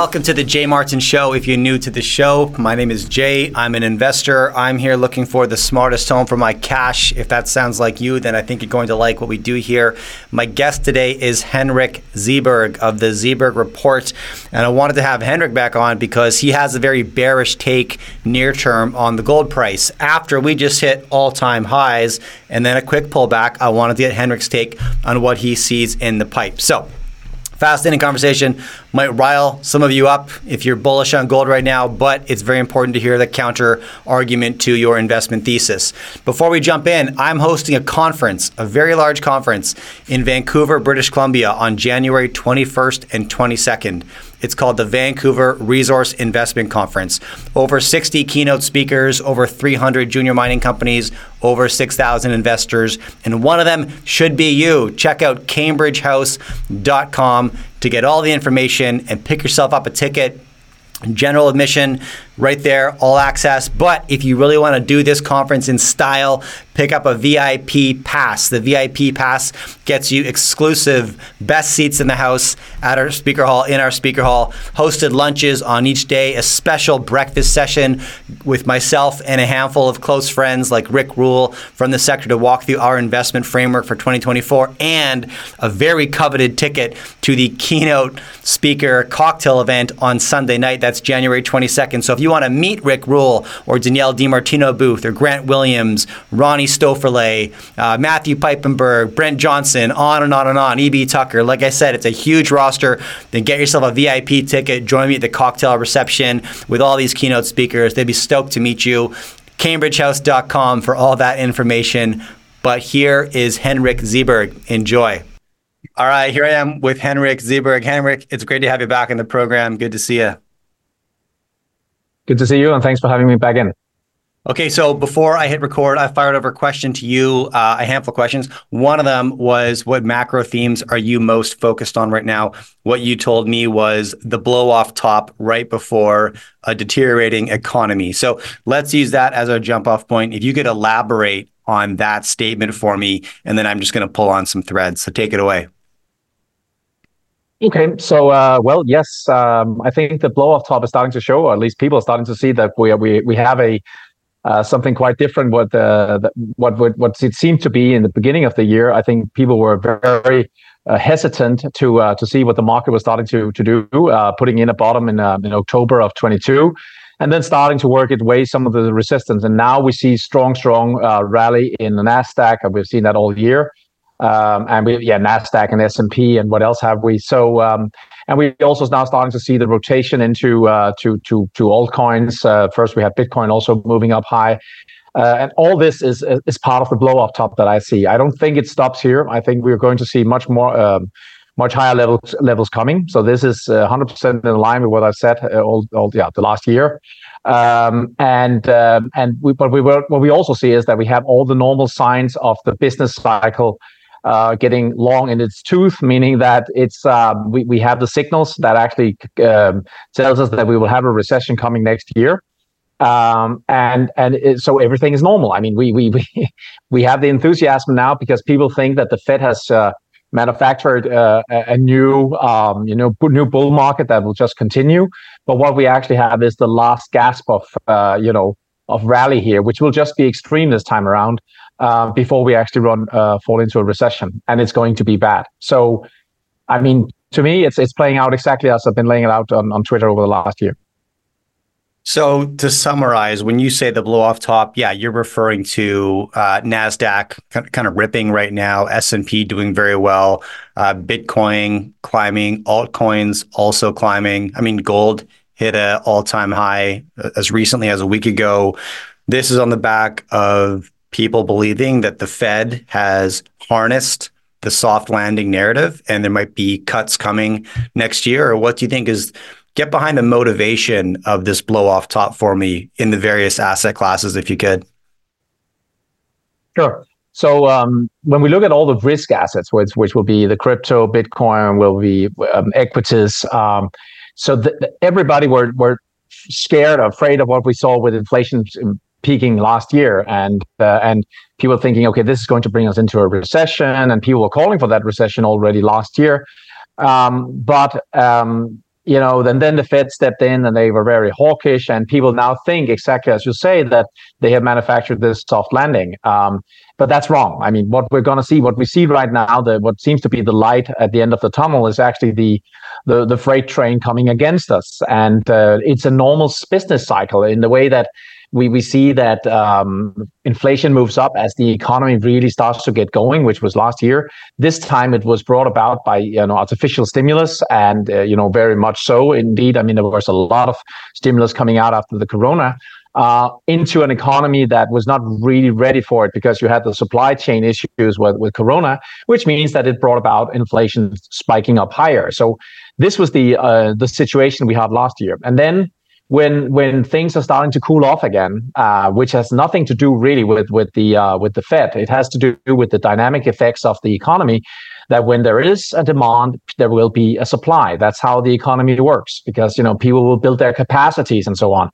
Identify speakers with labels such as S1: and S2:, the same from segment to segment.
S1: welcome to the Jay Martin Show. If you're new to the show, my name is Jay. I'm an investor. I'm here looking for the smartest home for my cash. If that sounds like you, then I think you're going to like what we do here. My guest today is Henrik Zeberg of the Zeberg Report. And I wanted to have Henrik back on because he has a very bearish take near term on the gold price. After we just hit all time highs and then a quick pullback, I wanted to get Henrik's take on what he sees in the pipe. So, fascinating conversation. Might rile some of you up if you're bullish on gold right now, but it's very important to hear the counter argument to your investment thesis. Before we jump in, I'm hosting a conference, a very large conference in Vancouver, British Columbia on January 21st and 22nd. It's called the Vancouver Resource Investment Conference. Over 60 keynote speakers, over 300 junior mining companies, over 6,000 investors, and one of them should be you. Check out cambridgehouse.com to get all the information and pick yourself up a ticket. General admission, right there, all access. But if you really want to do this conference in style, pick up a VIP pass. The VIP pass gets you exclusive best seats in the house at our speaker hall, in our speaker hall, hosted lunches on each day, a special breakfast session with myself and a handful of close friends like Rick Rule from the sector to walk through our investment framework for 2024, and a very coveted ticket to the keynote speaker cocktail event on Sunday night. That's January 22nd. So if you you want to meet Rick Rule or Danielle DiMartino Booth or Grant Williams, Ronnie Stoeferle, uh, Matthew Piepenburg, Brent Johnson, on and on and on, E.B. Tucker. Like I said, it's a huge roster. Then get yourself a VIP ticket. Join me at the cocktail reception with all these keynote speakers. They'd be stoked to meet you. CambridgeHouse.com for all that information. But here is Henrik Zeberg. Enjoy. All right, here I am with Henrik Zeberg. Henrik, it's great to have you back in the program. Good to see you.
S2: Good to see you, and thanks for having me back in.
S1: Okay, so before I hit record, I fired over a question to you, uh, a handful of questions. One of them was what macro themes are you most focused on right now? What you told me was the blow off top right before a deteriorating economy. So let's use that as our jump off point. If you could elaborate on that statement for me, and then I'm just going to pull on some threads. So take it away.
S2: Okay, so uh, well, yes, um, I think the blow off top is starting to show, or at least people are starting to see that we we we have a uh, something quite different what uh, what what what it seemed to be in the beginning of the year. I think people were very uh, hesitant to uh, to see what the market was starting to to do, uh, putting in a bottom in uh, in October of 22, and then starting to work its way some of the resistance. And now we see strong strong rally in the Nasdaq, and we've seen that all year. Um, and we, yeah, Nasdaq and S and P, and what else have we? So, um, and we also now starting to see the rotation into uh, to to to altcoins. Uh, first, we have Bitcoin also moving up high, uh, and all this is is part of the blow off top that I see. I don't think it stops here. I think we're going to see much more. Um, much higher levels levels coming. So this is 100% in line with what I've said uh, all, all yeah the last year. Um, and uh, and we, but we were, what we also see is that we have all the normal signs of the business cycle uh, getting long in its tooth, meaning that it's uh, we, we have the signals that actually um, tells us that we will have a recession coming next year. Um, and and it, so everything is normal. I mean, we we we we have the enthusiasm now because people think that the Fed has uh, manufactured uh, a, new um, you know new bull market that will just continue. But what we actually have is the last gasp of uh, you know of rally here, which will just be extreme this time around uh, before we actually run uh, fall into a recession, and it's going to be bad. So, I mean, to me, it's it's playing out exactly as I've been laying it out on, on Twitter over the last year.
S1: So to summarize, when you say the blow off top, yeah, you're referring to uh, Nasdaq kind of ripping right now, S and P doing very well, uh, Bitcoin climbing, altcoins also climbing. I mean, gold hit a all time high uh, as recently as a week ago. This is on the back of people believing that the Fed has harnessed the soft landing narrative and there might be cuts coming next year? Or what do you think is get behind the motivation of this blow off top for me in the various asset classes, if you could?
S2: Sure. So um, when we look at all the risk assets, which which will be the crypto, Bitcoin, will be um, equities. Um, so the, everybody were were scared, afraid of what we saw with inflation peaking last year and uh, and people thinking okay this is going to bring us into a recession and people were calling for that recession already last year um, but um, you know, then then the Fed stepped in and they were very hawkish, and people now think exactly as you say that they have manufactured this soft landing. Um, but that's wrong. I mean, what we're going to see, what we see right now, the what seems to be the light at the end of the tunnel is actually the the, the freight train coming against us, and uh, it's a normal business cycle in the way that we we see that um, inflation moves up as the economy really starts to get going, which was last year. This time it was brought about by you know artificial stimulus, and uh, you know very much so indeed. I mean there was a lot of stimulus coming out after the corona. Uh, into an economy that was not really ready for it because you had the supply chain issues with, with Corona, which means that it brought about inflation spiking up higher. So this was the uh, the situation we had last year, and then when when things are starting to cool off again, uh, which has nothing to do really with with the uh, with the Fed. It has to do with the dynamic effects of the economy. That when there is a demand, there will be a supply. That's how the economy works because you know people will build their capacities and so on.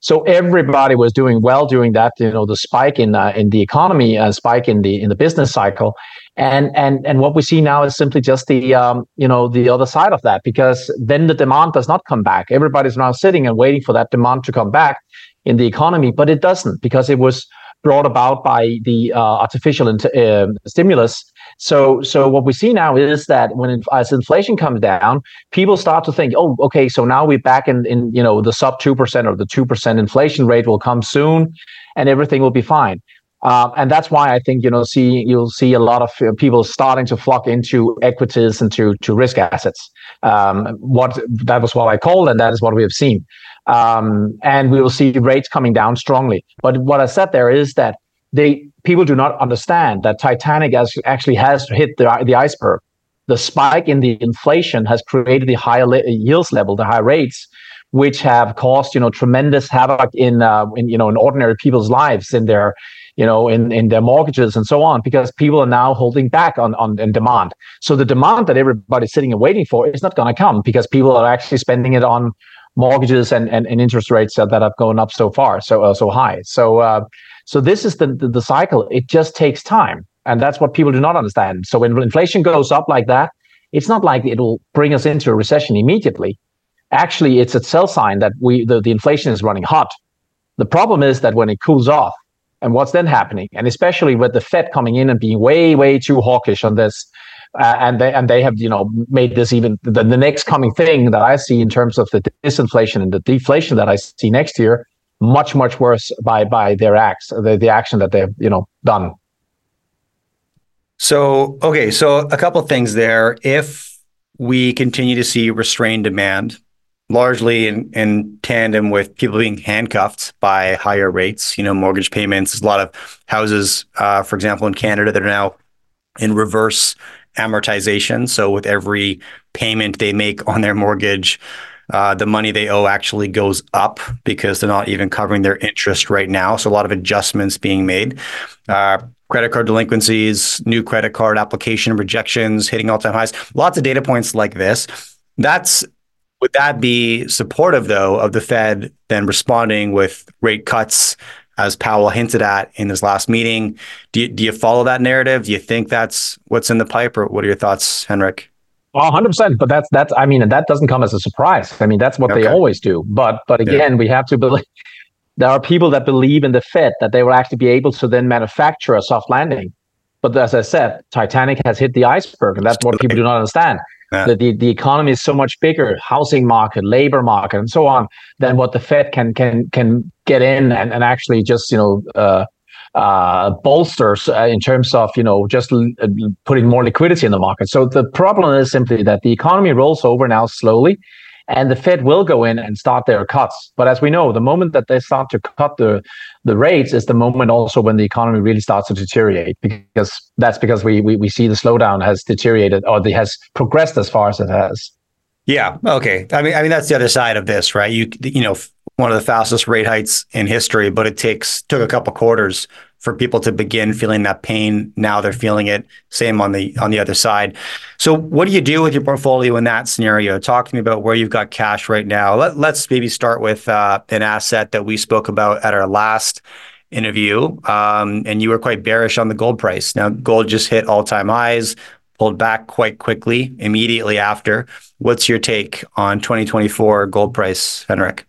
S2: So everybody was doing well during that, you know, the spike in uh, in the economy and spike in the in the business cycle, and and and what we see now is simply just the um, you know the other side of that because then the demand does not come back. Everybody's now sitting and waiting for that demand to come back in the economy, but it doesn't because it was brought about by the uh, artificial uh, stimulus so, so what we see now is that when as inflation comes down, people start to think, oh, okay, so now we're back in, in you know the sub two percent or the two percent inflation rate will come soon, and everything will be fine. Um, and that's why I think you know see you'll see a lot of uh, people starting to flock into equities and to to risk assets. Um, what that was what I called, and that is what we have seen. Um, and we will see rates coming down strongly. But what I said there is that they people do not understand that Titanic has, actually has hit the, the iceberg. The spike in the inflation has created the higher le- yields level, the high rates, which have caused you know tremendous havoc in, uh, in you know in ordinary people's lives, in their you know in, in their mortgages and so on, because people are now holding back on on in demand. So the demand that everybody's sitting and waiting for is not going to come because people are actually spending it on mortgages and, and, and interest rates that, that have gone up so far so uh, so high. So uh, so this is the, the, the cycle. It just takes time. And that's what people do not understand. So when inflation goes up like that, it's not like it'll bring us into a recession immediately. Actually, it's a sell sign that we the, the inflation is running hot. The problem is that when it cools off, and what's then happening, and especially with the Fed coming in and being way, way too hawkish on this, uh, and they and they have you know made this even the, the next coming thing that I see in terms of the disinflation and the deflation that I see next year much much worse by by their acts the, the action that they've you know done.
S1: So okay so a couple things there. If we continue to see restrained demand largely in, in tandem with people being handcuffed by higher rates you know mortgage payments a lot of houses uh, for example in canada that are now in reverse amortization so with every payment they make on their mortgage uh, the money they owe actually goes up because they're not even covering their interest right now. So a lot of adjustments being made. Uh, credit card delinquencies, new credit card application rejections hitting all time highs. Lots of data points like this. That's would that be supportive though of the Fed then responding with rate cuts as Powell hinted at in his last meeting? Do you, do you follow that narrative? Do you think that's what's in the pipe, or what are your thoughts, Henrik?
S2: 100%. But that's, that's, I mean, that doesn't come as a surprise. I mean, that's what okay. they always do. But, but again, yeah. we have to believe there are people that believe in the Fed that they will actually be able to then manufacture a soft landing. But as I said, Titanic has hit the iceberg, and that's what people do not understand. Yeah. The, the, the economy is so much bigger, housing market, labor market, and so on, than what the Fed can can can get in and, and actually just you know uh, uh, bolsters uh, in terms of you know just l- uh, putting more liquidity in the market. So the problem is simply that the economy rolls over now slowly, and the Fed will go in and start their cuts. But as we know, the moment that they start to cut the the rates is the moment also when the economy really starts to deteriorate because that's because we we, we see the slowdown has deteriorated or has progressed as far as it has.
S1: Yeah. Okay. I mean, I mean that's the other side of this, right? You you know, one of the fastest rate hikes in history, but it takes took a couple quarters for people to begin feeling that pain. Now they're feeling it. Same on the on the other side. So, what do you do with your portfolio in that scenario? Talk to me about where you've got cash right now. Let, us maybe start with uh, an asset that we spoke about at our last interview, um, and you were quite bearish on the gold price. Now, gold just hit all time highs. pulled back quite quickly immediately after. What's your take on 2024 gold price, Henrik?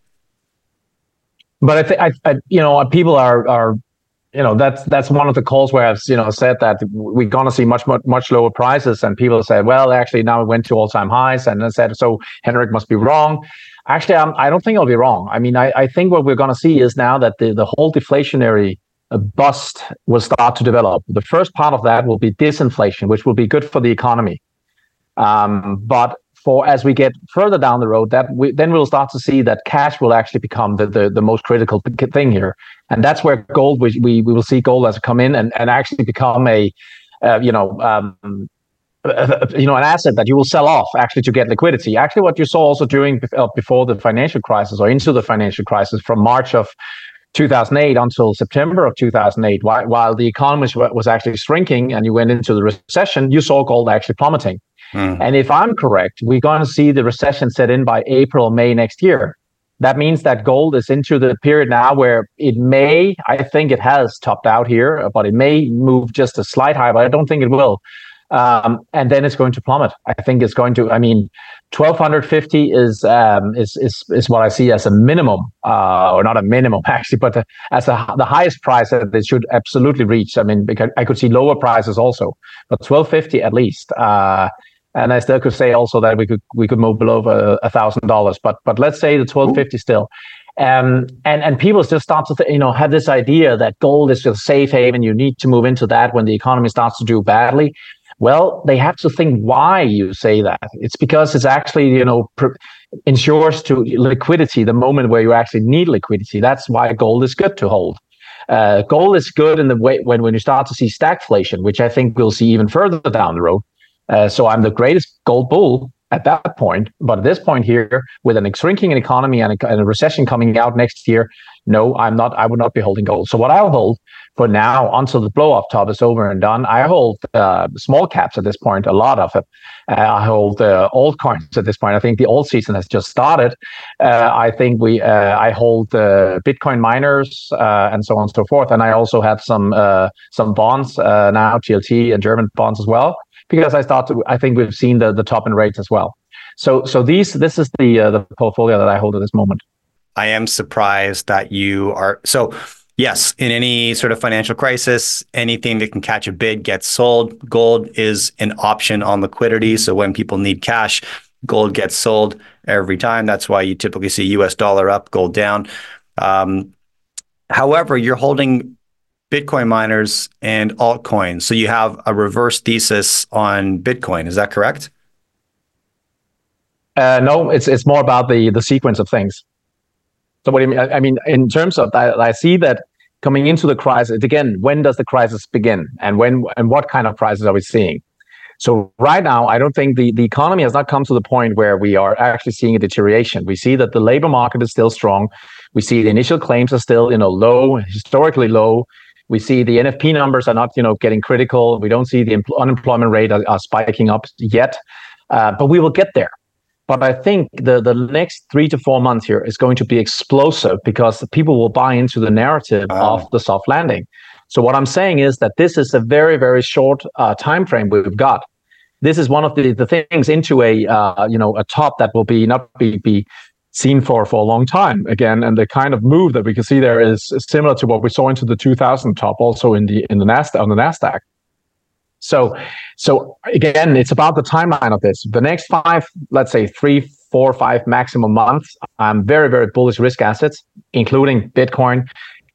S2: But I think I, you know, people are are, you know, that's that's one of the calls where I've you know said that we're gonna see much much much lower prices, and people said, well, actually now it went to all time highs, and I said, so Henrik must be wrong. Actually, I'm, I do not think I'll be wrong. I mean, I, I think what we're going to see is now that the, the whole deflationary uh, bust will start to develop. The first part of that will be disinflation, which will be good for the economy. Um, but for as we get further down the road, that we, then we'll start to see that cash will actually become the, the, the most critical thing here, and that's where gold we, we, we will see gold as come in and, and actually become a uh, you know um, you know, an asset that you will sell off actually to get liquidity. Actually, what you saw also during uh, before the financial crisis or into the financial crisis from March of 2008 until September of 2008, while, while the economy was actually shrinking and you went into the recession, you saw gold actually plummeting. Mm. And if I'm correct, we're going to see the recession set in by April, May next year. That means that gold is into the period now where it may, I think it has topped out here, but it may move just a slight higher, but I don't think it will um, and then it's going to plummet. I think it's going to. I mean, twelve hundred fifty is um, is is is what I see as a minimum, uh, or not a minimum actually, but uh, as a, the highest price that it should absolutely reach. I mean, because I could see lower prices also, but twelve fifty at least. Uh, and I still could say also that we could we could move below a thousand dollars, but but let's say the twelve fifty still. Um, and and people still start to th- you know have this idea that gold is a safe haven. You need to move into that when the economy starts to do badly. Well, they have to think why you say that. It's because it's actually, you know, pr- ensures to liquidity the moment where you actually need liquidity. That's why gold is good to hold. Uh, gold is good in the way when, when you start to see stagflation, which I think we'll see even further down the road. Uh, so I'm the greatest gold bull at that point. But at this point here, with an shrinking economy and a, and a recession coming out next year, no, I'm not. I would not be holding gold. So what I'll hold for now until the blow off top is over and done. I hold uh, small caps at this point, a lot of it. Uh, I hold uh, altcoins at this point. I think the alt season has just started. Uh, I think we, uh, I hold uh, Bitcoin miners and so on and so forth. And I also have some some bonds now, TLT and German bonds as well, because I start to. I think we've seen the the top in rates as well. So so these this is the the portfolio that I hold at this moment.
S1: I am surprised that you are so Yes, in any sort of financial crisis, anything that can catch a bid gets sold. Gold is an option on liquidity. So when people need cash, gold gets sold every time. That's why you typically see US dollar up, gold down. Um, however, you're holding Bitcoin miners and altcoins. So you have a reverse thesis on Bitcoin. Is that correct?
S2: Uh, no, it's it's more about the the sequence of things. So what do you mean? I mean, in terms of that, I see that coming into the crisis again when does the crisis begin? And when and what kind of crisis are we seeing? So right now i don't think the, the economy has not come to the point where we are actually seeing a deterioration. We see that the labor market is still strong. We see the initial claims are still you know low historically low. We see the nfp numbers are not you know getting critical. We don't see the unemployment rate are, are spiking up yet. Uh, but we will get there but I think the, the next three to four months here is going to be explosive because people will buy into the narrative wow. of the soft landing. So what I'm saying is that this is a very, very short uh, time frame we've got. This is one of the, the things into a uh, you know a top that will be not be, be seen for for a long time again and the kind of move that we can see there is similar to what we saw into the 2000 top also in the in the nasdaq on the nasdaq so, so again, it's about the timeline of this. The next five, let's say three, four, five maximum months, I'm very, very bullish risk assets, including Bitcoin,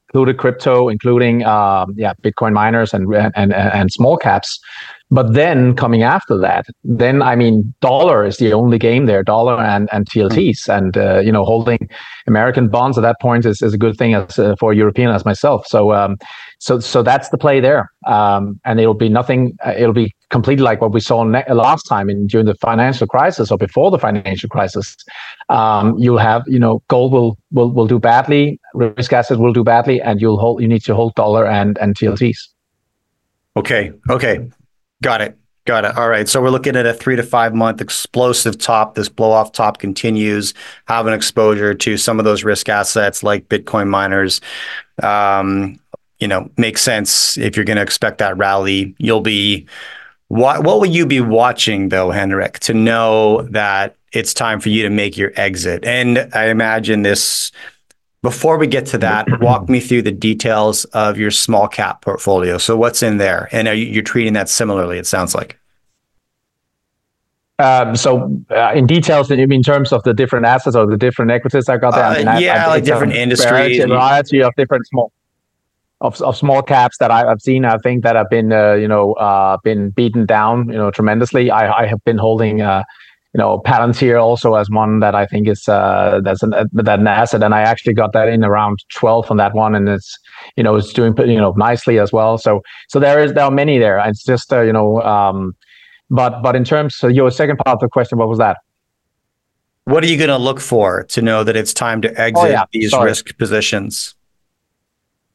S2: including crypto, including um, yeah, Bitcoin miners and, and and small caps. But then coming after that, then I mean, dollar is the only game there, dollar and and TLTs, and uh, you know, holding American bonds at that point is, is a good thing as uh, for a European as myself. So um, so so that's the play there, um, and it'll be nothing. Uh, it'll be completely like what we saw ne- last time in during the financial crisis or before the financial crisis. Um, you'll have you know gold will will will do badly, risk assets will do badly, and you'll hold you need to hold dollar and and TLTs.
S1: Okay. Okay. Got it. Got it. All right. So we're looking at a three to five month explosive top. This blow off top continues, having exposure to some of those risk assets like Bitcoin miners. Um, you know, makes sense if you're going to expect that rally. You'll be What what will you be watching though, Henrik, to know that it's time for you to make your exit? And I imagine this. Before we get to that, walk me through the details of your small cap portfolio. So what's in there, and are you, you're treating that similarly? It sounds like.
S2: Um, so uh, in details, in terms of the different assets or the different equities I got there, I
S1: mean, uh, yeah, I, I like different industries,
S2: a variety of different small of, of small caps that I, have seen. I think that have been uh, you know uh, been beaten down you know tremendously. I, I have been holding uh, you know Palantir also as one that I think is uh, that's an that an asset, and I actually got that in around twelve on that one, and it's you know it's doing you know nicely as well. So so there is there are many there. It's just you know. Um, but but in terms of your second part of the question, what was that?
S1: What are you going to look for to know that it's time to exit oh, yeah. these Sorry. risk positions?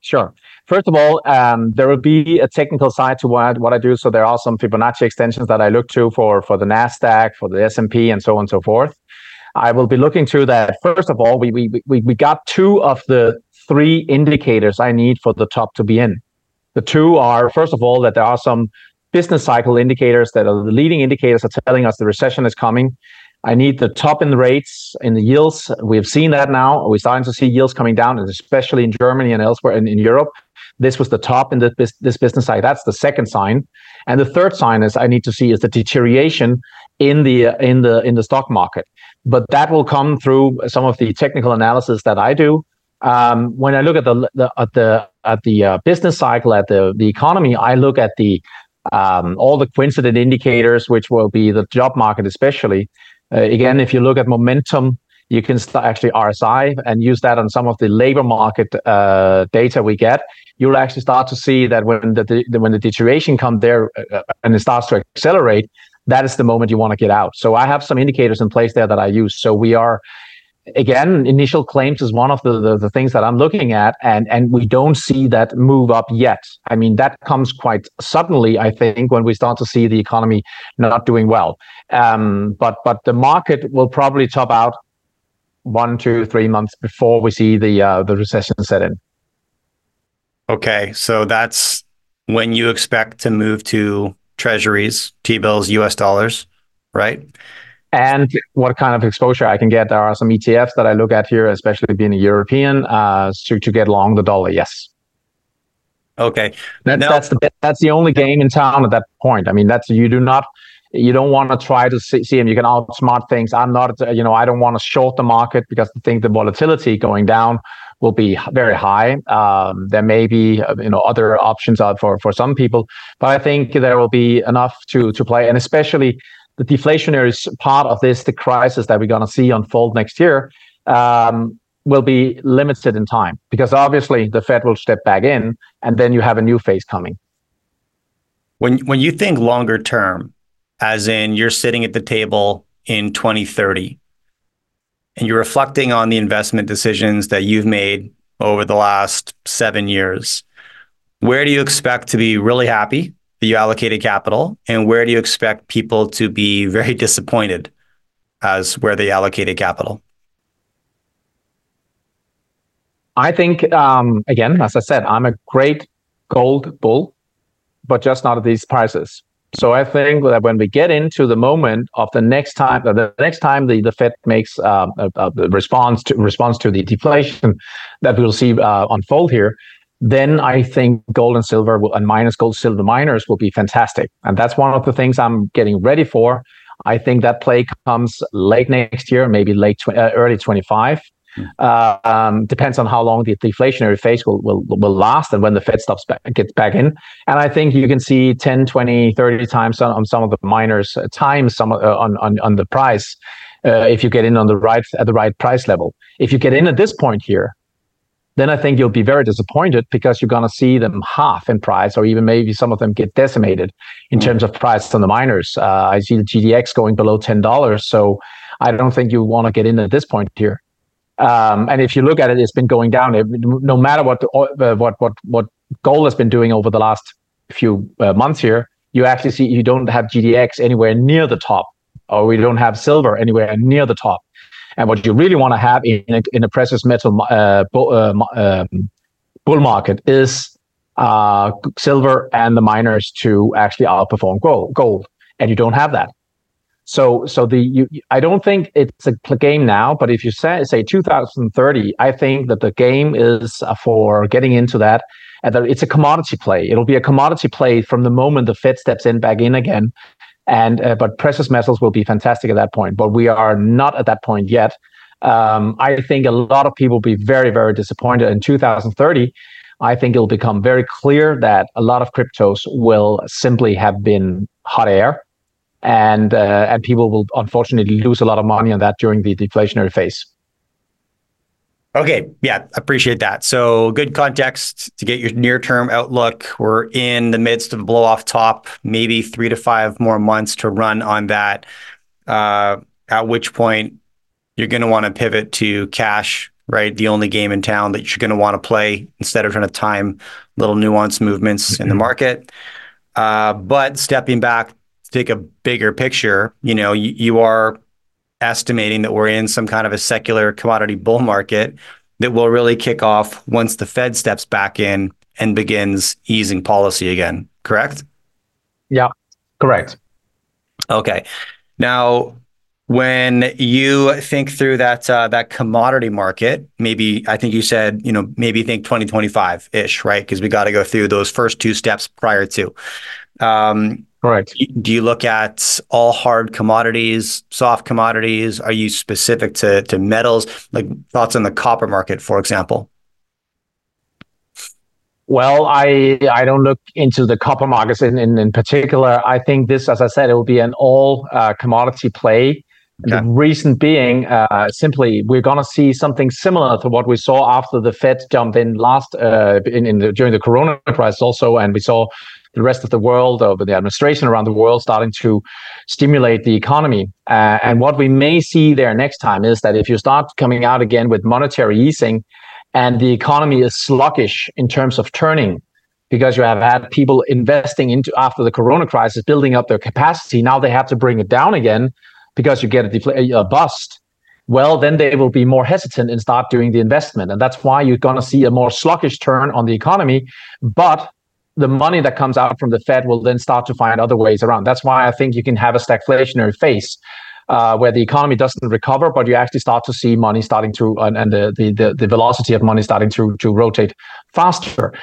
S2: Sure. First of all, um, there will be a technical side to what, what I do. So there are some Fibonacci extensions that I look to for for the Nasdaq, for the S and P, and so on and so forth. I will be looking to that. First of all, we we we we got two of the three indicators I need for the top to be in. The two are first of all that there are some business cycle indicators that are the leading indicators are telling us the recession is coming. I need the top in the rates in the yields. We've seen that now. We're starting to see yields coming down, especially in Germany and elsewhere in, in Europe. This was the top in this, this business side. That's the second sign. And the third sign is I need to see is the deterioration in the in the in the stock market. But that will come through some of the technical analysis that I do. Um, when I look at the, the at the at the uh, business cycle at the the economy, I look at the um, all the coincident indicators, which will be the job market, especially. Uh, again, if you look at momentum, you can start actually RSI and use that on some of the labor market uh, data we get. You'll actually start to see that when the, the when the deterioration comes there uh, uh, and it starts to accelerate, that is the moment you want to get out. So I have some indicators in place there that I use. So we are again, initial claims is one of the, the, the, things that I'm looking at, and, and we don't see that move up yet. I mean, that comes quite suddenly, I think, when we start to see the economy not doing well. Um, but but the market will probably top out one, two, three months before we see the uh, the recession set in.
S1: Okay, so that's when you expect to move to treasuries, T bills, US dollars, right?
S2: and what kind of exposure I can get. There are some ETFs that I look at here, especially being a European, uh, to to get long the dollar. Yes.
S1: Okay.
S2: That's now, that's the that's the only game in town at that point. I mean, that's you do not you don't want to try to see, see them. You can outsmart things. I'm not, you know, I don't want to short the market because I think the volatility going down will be very high. Um, there may be, uh, you know, other options out for for some people, but I think there will be enough to to play, and especially the deflationary part of this, the crisis that we're going to see unfold next year, um, will be limited in time because obviously the Fed will step back in, and then you have a new phase coming.
S1: When when you think longer term, as in you're sitting at the table in 2030, and you're reflecting on the investment decisions that you've made over the last seven years, where do you expect to be really happy that you allocated capital, and where do you expect people to be very disappointed as where they allocated capital?
S2: I think, um, again, as I said, I'm a great gold bull, but just not at these prices. So I think that when we get into the moment of the next time, the next time the, the Fed makes um, a, a response to response to the deflation that we'll see uh, unfold here, then I think gold and silver will, and minus gold silver miners will be fantastic. And that's one of the things I'm getting ready for. I think that play comes late next year, maybe late tw- uh, early 25. Mm. Um, depends on how long the deflationary phase will, will will last and when the Fed stops back, gets back in. And I think you can see 10, 20, 30 times on, on some of the miners, uh, times some uh, on, on on the price uh, if you get in on the right at the right price level. If you get in at this point here, then I think you'll be very disappointed because you're going to see them half in price, or even maybe some of them get decimated in mm. terms of price on the miners. Uh, I see the GDX going below ten dollars, so I don't think you want to get in at this point here. Um, and if you look at it, it's been going down. no matter what uh, what what what gold has been doing over the last few uh, months here, you actually see you don't have GDX anywhere near the top, or we don't have silver anywhere near the top. And what you really want to have in a, in a precious metal uh, bull, uh, um, bull market is uh, silver and the miners to actually outperform gold, gold, and you don't have that. So, so the you, I don't think it's a game now, but if you say say 2030, I think that the game is uh, for getting into that, and that it's a commodity play. It'll be a commodity play from the moment the Fed steps in back in again, and uh, but precious metals will be fantastic at that point. But we are not at that point yet. Um, I think a lot of people will be very, very disappointed in 2030. I think it'll become very clear that a lot of cryptos will simply have been hot air and uh, and people will unfortunately lose a lot of money on that during the deflationary phase.
S1: Okay, yeah, appreciate that. So good context to get your near-term outlook. We're in the midst of a blow-off top, maybe three to five more months to run on that. Uh, at which point you're going to want to pivot to cash, right? The only game in town that you're going to want to play instead of trying to time little nuanced movements mm-hmm. in the market. Uh, but stepping back take a bigger picture, you know, you, you are estimating that we're in some kind of a secular commodity bull market that will really kick off once the Fed steps back in and begins easing policy again, correct?
S2: Yeah, correct.
S1: Okay. Now, when you think through that uh, that commodity market, maybe I think you said you know maybe think 2025 ish, right? Because we got to go through those first two steps prior to. Um,
S2: Correct.
S1: Do you look at all hard commodities, soft commodities? Are you specific to to metals? Like thoughts on the copper market, for example?
S2: Well, I I don't look into the copper markets in, in, in particular. I think this, as I said, it will be an all uh, commodity play. The reason being, uh, simply, we're going to see something similar to what we saw after the Fed jumped in last uh, in, in the, during the Corona crisis, also, and we saw the rest of the world, or the administration around the world, starting to stimulate the economy. Uh, and what we may see there next time is that if you start coming out again with monetary easing, and the economy is sluggish in terms of turning, because you have had people investing into after the Corona crisis, building up their capacity. Now they have to bring it down again because you get a, defl- a bust well, then they will be more hesitant and start doing the investment. And that's why you're going to see a more sluggish turn on the economy. But the money that comes out from the Fed will then start to find other ways around. That's why I think you can have a stagflationary phase. Uh, where the economy doesn't recover, but you actually start to see money starting to and, and the, the, the velocity of money starting to to rotate faster.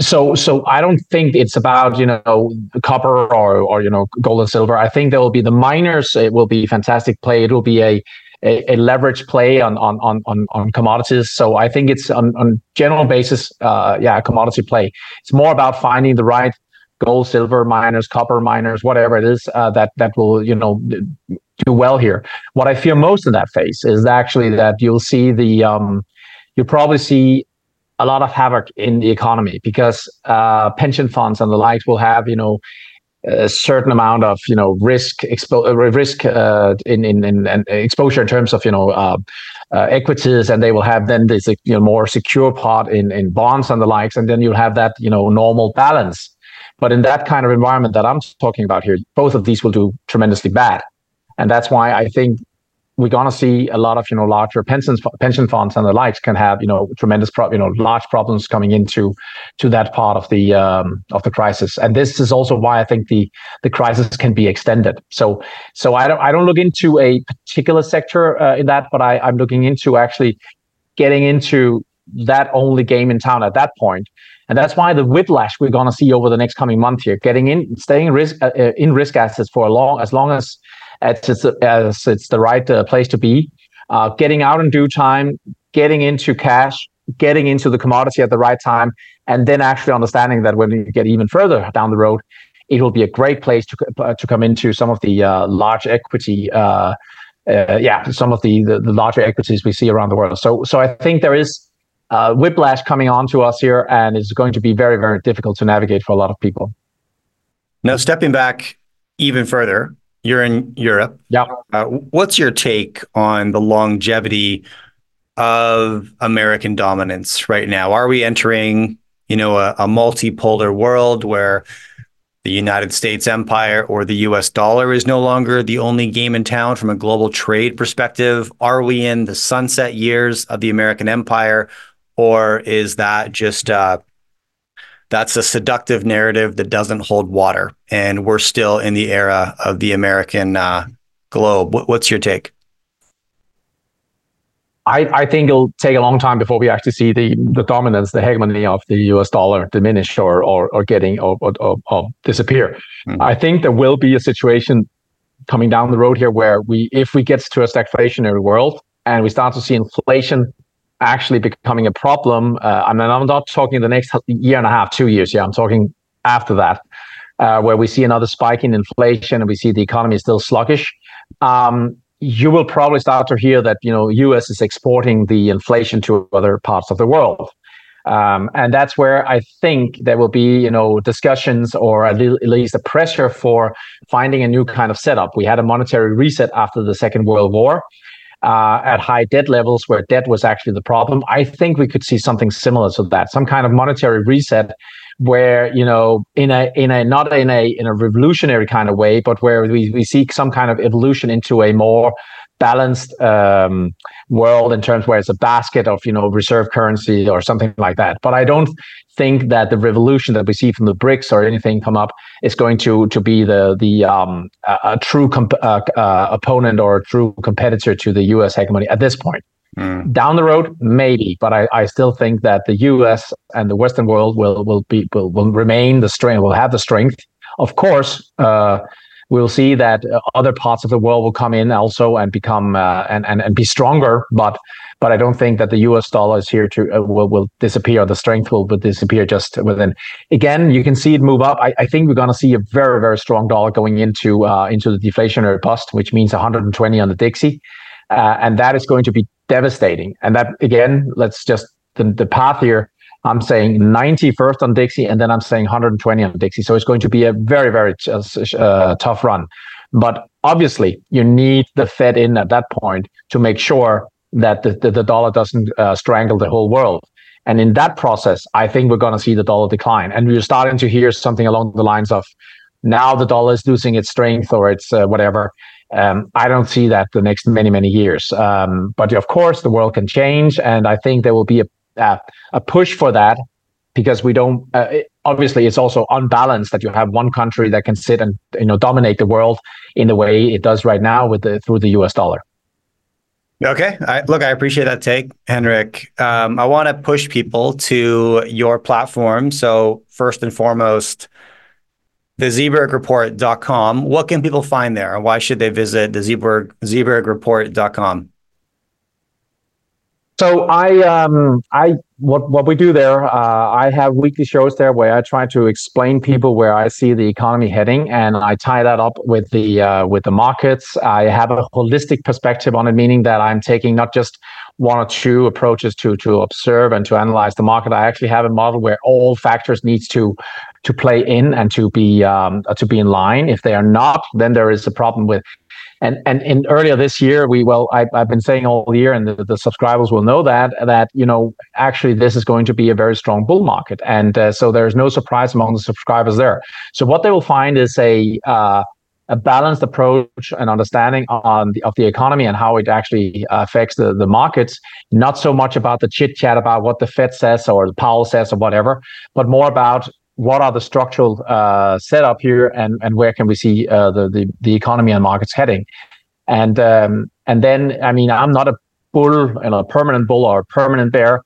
S2: So so I don't think it's about you know copper or or you know gold and silver. I think there will be the miners. It will be fantastic play. It will be a a, a leverage play on, on on on commodities. So I think it's on on general basis, uh, yeah, a commodity play. It's more about finding the right gold, silver miners, copper miners, whatever it is uh, that that will you know do well here. What I fear most in that phase is actually that you'll see the um, you'll probably see a lot of havoc in the economy because uh, pension funds and the likes will have you know a certain amount of you know risk expo- uh, risk uh, in, in, in, exposure in terms of you know uh, uh, equities, and they will have then this you know more secure part in in bonds and the likes, and then you'll have that you know normal balance. But in that kind of environment that I'm talking about here, both of these will do tremendously bad, and that's why I think we're going to see a lot of you know larger pension pension funds and the likes can have you know tremendous pro- you know large problems coming into to that part of the um, of the crisis. And this is also why I think the the crisis can be extended. So so I don't I don't look into a particular sector uh, in that but I I'm looking into actually getting into that only game in town at that point. And that's why the whiplash we're going to see over the next coming month here getting in staying risk uh, uh, in risk assets for a long as long as as, as it's the right uh, place to be. Uh, getting out in due time, getting into cash, getting into the commodity at the right time, and then actually understanding that when you get even further down the road, it will be a great place to uh, to come into some of the uh, large equity. Uh, uh, yeah, some of the, the, the larger equities we see around the world. So so I think there is whiplash coming on to us here, and it's going to be very very difficult to navigate for a lot of people.
S1: Now, stepping back even further, you're in Europe.
S2: Yeah.
S1: Uh, what's your take on the longevity of American dominance right now? Are we entering, you know, a, a multipolar world where the United States empire or the US dollar is no longer the only game in town from a global trade perspective? Are we in the sunset years of the American empire? Or is that just uh, that's a seductive narrative that doesn't hold water. And we're still in the era of the American uh, globe. What's your take?
S2: I, I, think it'll take a long time before we actually see the, the dominance, the hegemony of the US dollar diminish or or, or getting or, or, or disappear. Mm-hmm. I think there will be a situation coming down the road here where we if we get to a stagflationary world and we start to see inflation actually becoming a problem. Uh, I mean, I'm not talking the next year and a half, two years. Yeah, I'm talking after that, uh, where we see another spike in inflation and we see the economy is still sluggish. Um, you will probably start to hear that you know U.S. is exporting the inflation to other parts of the world. Um, and that's where I think there will be, you know, discussions or at least a pressure for finding a new kind of setup. We had a monetary reset after the Second World War, uh, at high debt levels where debt was actually the problem. I think we could see something similar to that, some kind of monetary reset where you know in a in a not in a in a revolutionary kind of way but where we, we see some kind of evolution into a more balanced um, world in terms where it's a basket of you know reserve currency or something like that but i don't think that the revolution that we see from the BRICS or anything come up is going to to be the the um, a, a true comp- uh, uh, opponent or a true competitor to the U.S. hegemony at this point. Mm. Down the road, maybe, but I, I still think that the U.S. and the Western world will will be will, will remain the strength, will have the strength. Of course, uh, we'll see that other parts of the world will come in also and become uh, and, and and be stronger, but but I don't think that the U.S. dollar is here to uh, will will disappear. The strength will, will disappear just within. Again, you can see it move up. I, I think we're going to see a very very strong dollar going into uh, into the deflationary bust, which means 120 on the Dixie, uh, and that is going to be devastating. And that again, let's just the, the path here. I'm saying 90 first on Dixie, and then I'm saying 120 on Dixie. So it's going to be a very very uh, uh, tough run. But obviously, you need the Fed in at that point to make sure that the, the, the dollar doesn't uh, strangle the whole world. And in that process, I think we're going to see the dollar decline. And we're starting to hear something along the lines of now the dollar is losing its strength or its uh, whatever. Um, I don't see that the next many, many years. Um, but of course, the world can change. And I think there will be a, uh, a push for that because we don't, uh, it, obviously, it's also unbalanced that you have one country that can sit and you know dominate the world in the way it does right now with the, through the US dollar.
S1: Okay. I, look, I appreciate that take, Henrik. Um, I want to push people to your platform. So, first and foremost, the zebergreport.com. What can people find there? Why should they visit the Zeberg, zebergreport.com?
S2: So I um I what what we do there uh, I have weekly shows there where I try to explain people where I see the economy heading and I tie that up with the uh, with the markets. I have a holistic perspective on it, meaning that I'm taking not just one or two approaches to to observe and to analyze the market. I actually have a model where all factors needs to to play in and to be um, to be in line. If they are not, then there is a problem with and and in earlier this year, we well, I, have been saying all year, and the, the, subscribers will know that that you know actually this is going to be a very strong bull market, and uh, so there's no surprise among the subscribers there. So what they will find is a uh, a balanced approach and understanding on the, of the economy and how it actually affects the, the markets. Not so much about the chit chat about what the Fed says or the Powell says or whatever, but more about what are the structural uh, setup here, and and where can we see uh, the, the the economy and markets heading? And um, and then I mean I'm not a bull, know, a permanent bull or a permanent bear.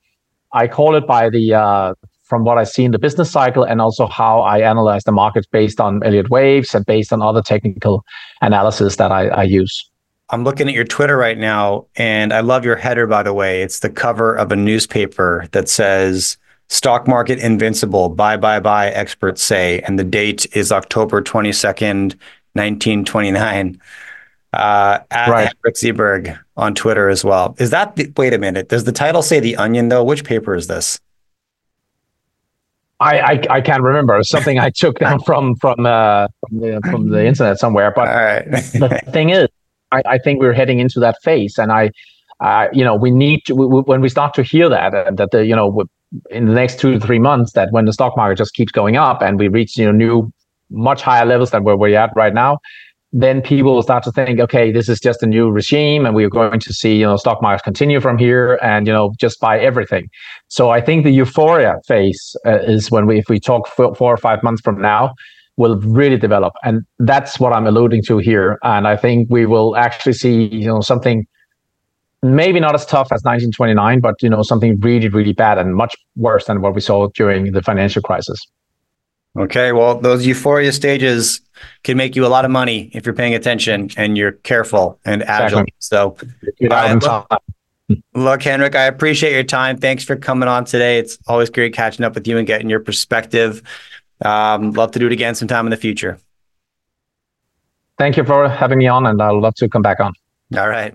S2: I call it by the uh, from what I see in the business cycle and also how I analyze the markets based on Elliott waves and based on other technical analysis that I, I use.
S1: I'm looking at your Twitter right now, and I love your header. By the way, it's the cover of a newspaper that says Stock market invincible. Buy, buy, buy, experts say. And the date is October 22nd, 1929. Uh, at right. Rick Zeberg on Twitter as well. Is that the, wait a minute? Does the title say The Onion though? Which paper is this?
S2: I, I, I can't remember. It's something I took down from from uh, from the from the internet somewhere. But the thing is, I, I think we're heading into that phase, and I, uh, you know, we need to we, when we start to hear that uh, that the you know in the next two to three months that when the stock market just keeps going up and we reach you know new much higher levels than where we're at right now then people will start to think, okay, this is just a new regime, and we're going to see, you know, stock markets continue from here, and you know, just buy everything. So I think the euphoria phase uh, is when we, if we talk four or five months from now, will really develop, and that's what I'm alluding to here. And I think we will actually see, you know, something maybe not as tough as 1929, but you know, something really, really bad and much worse than what we saw during the financial crisis.
S1: Okay, well, those euphoria stages can make you a lot of money if you're paying attention and you're careful and agile. Exactly. So, uh, look, look, Henrik, I appreciate your time. Thanks for coming on today. It's always great catching up with you and getting your perspective. Um, love to do it again sometime in the future.
S2: Thank you for having me on, and I'd love to come back on.
S1: All right.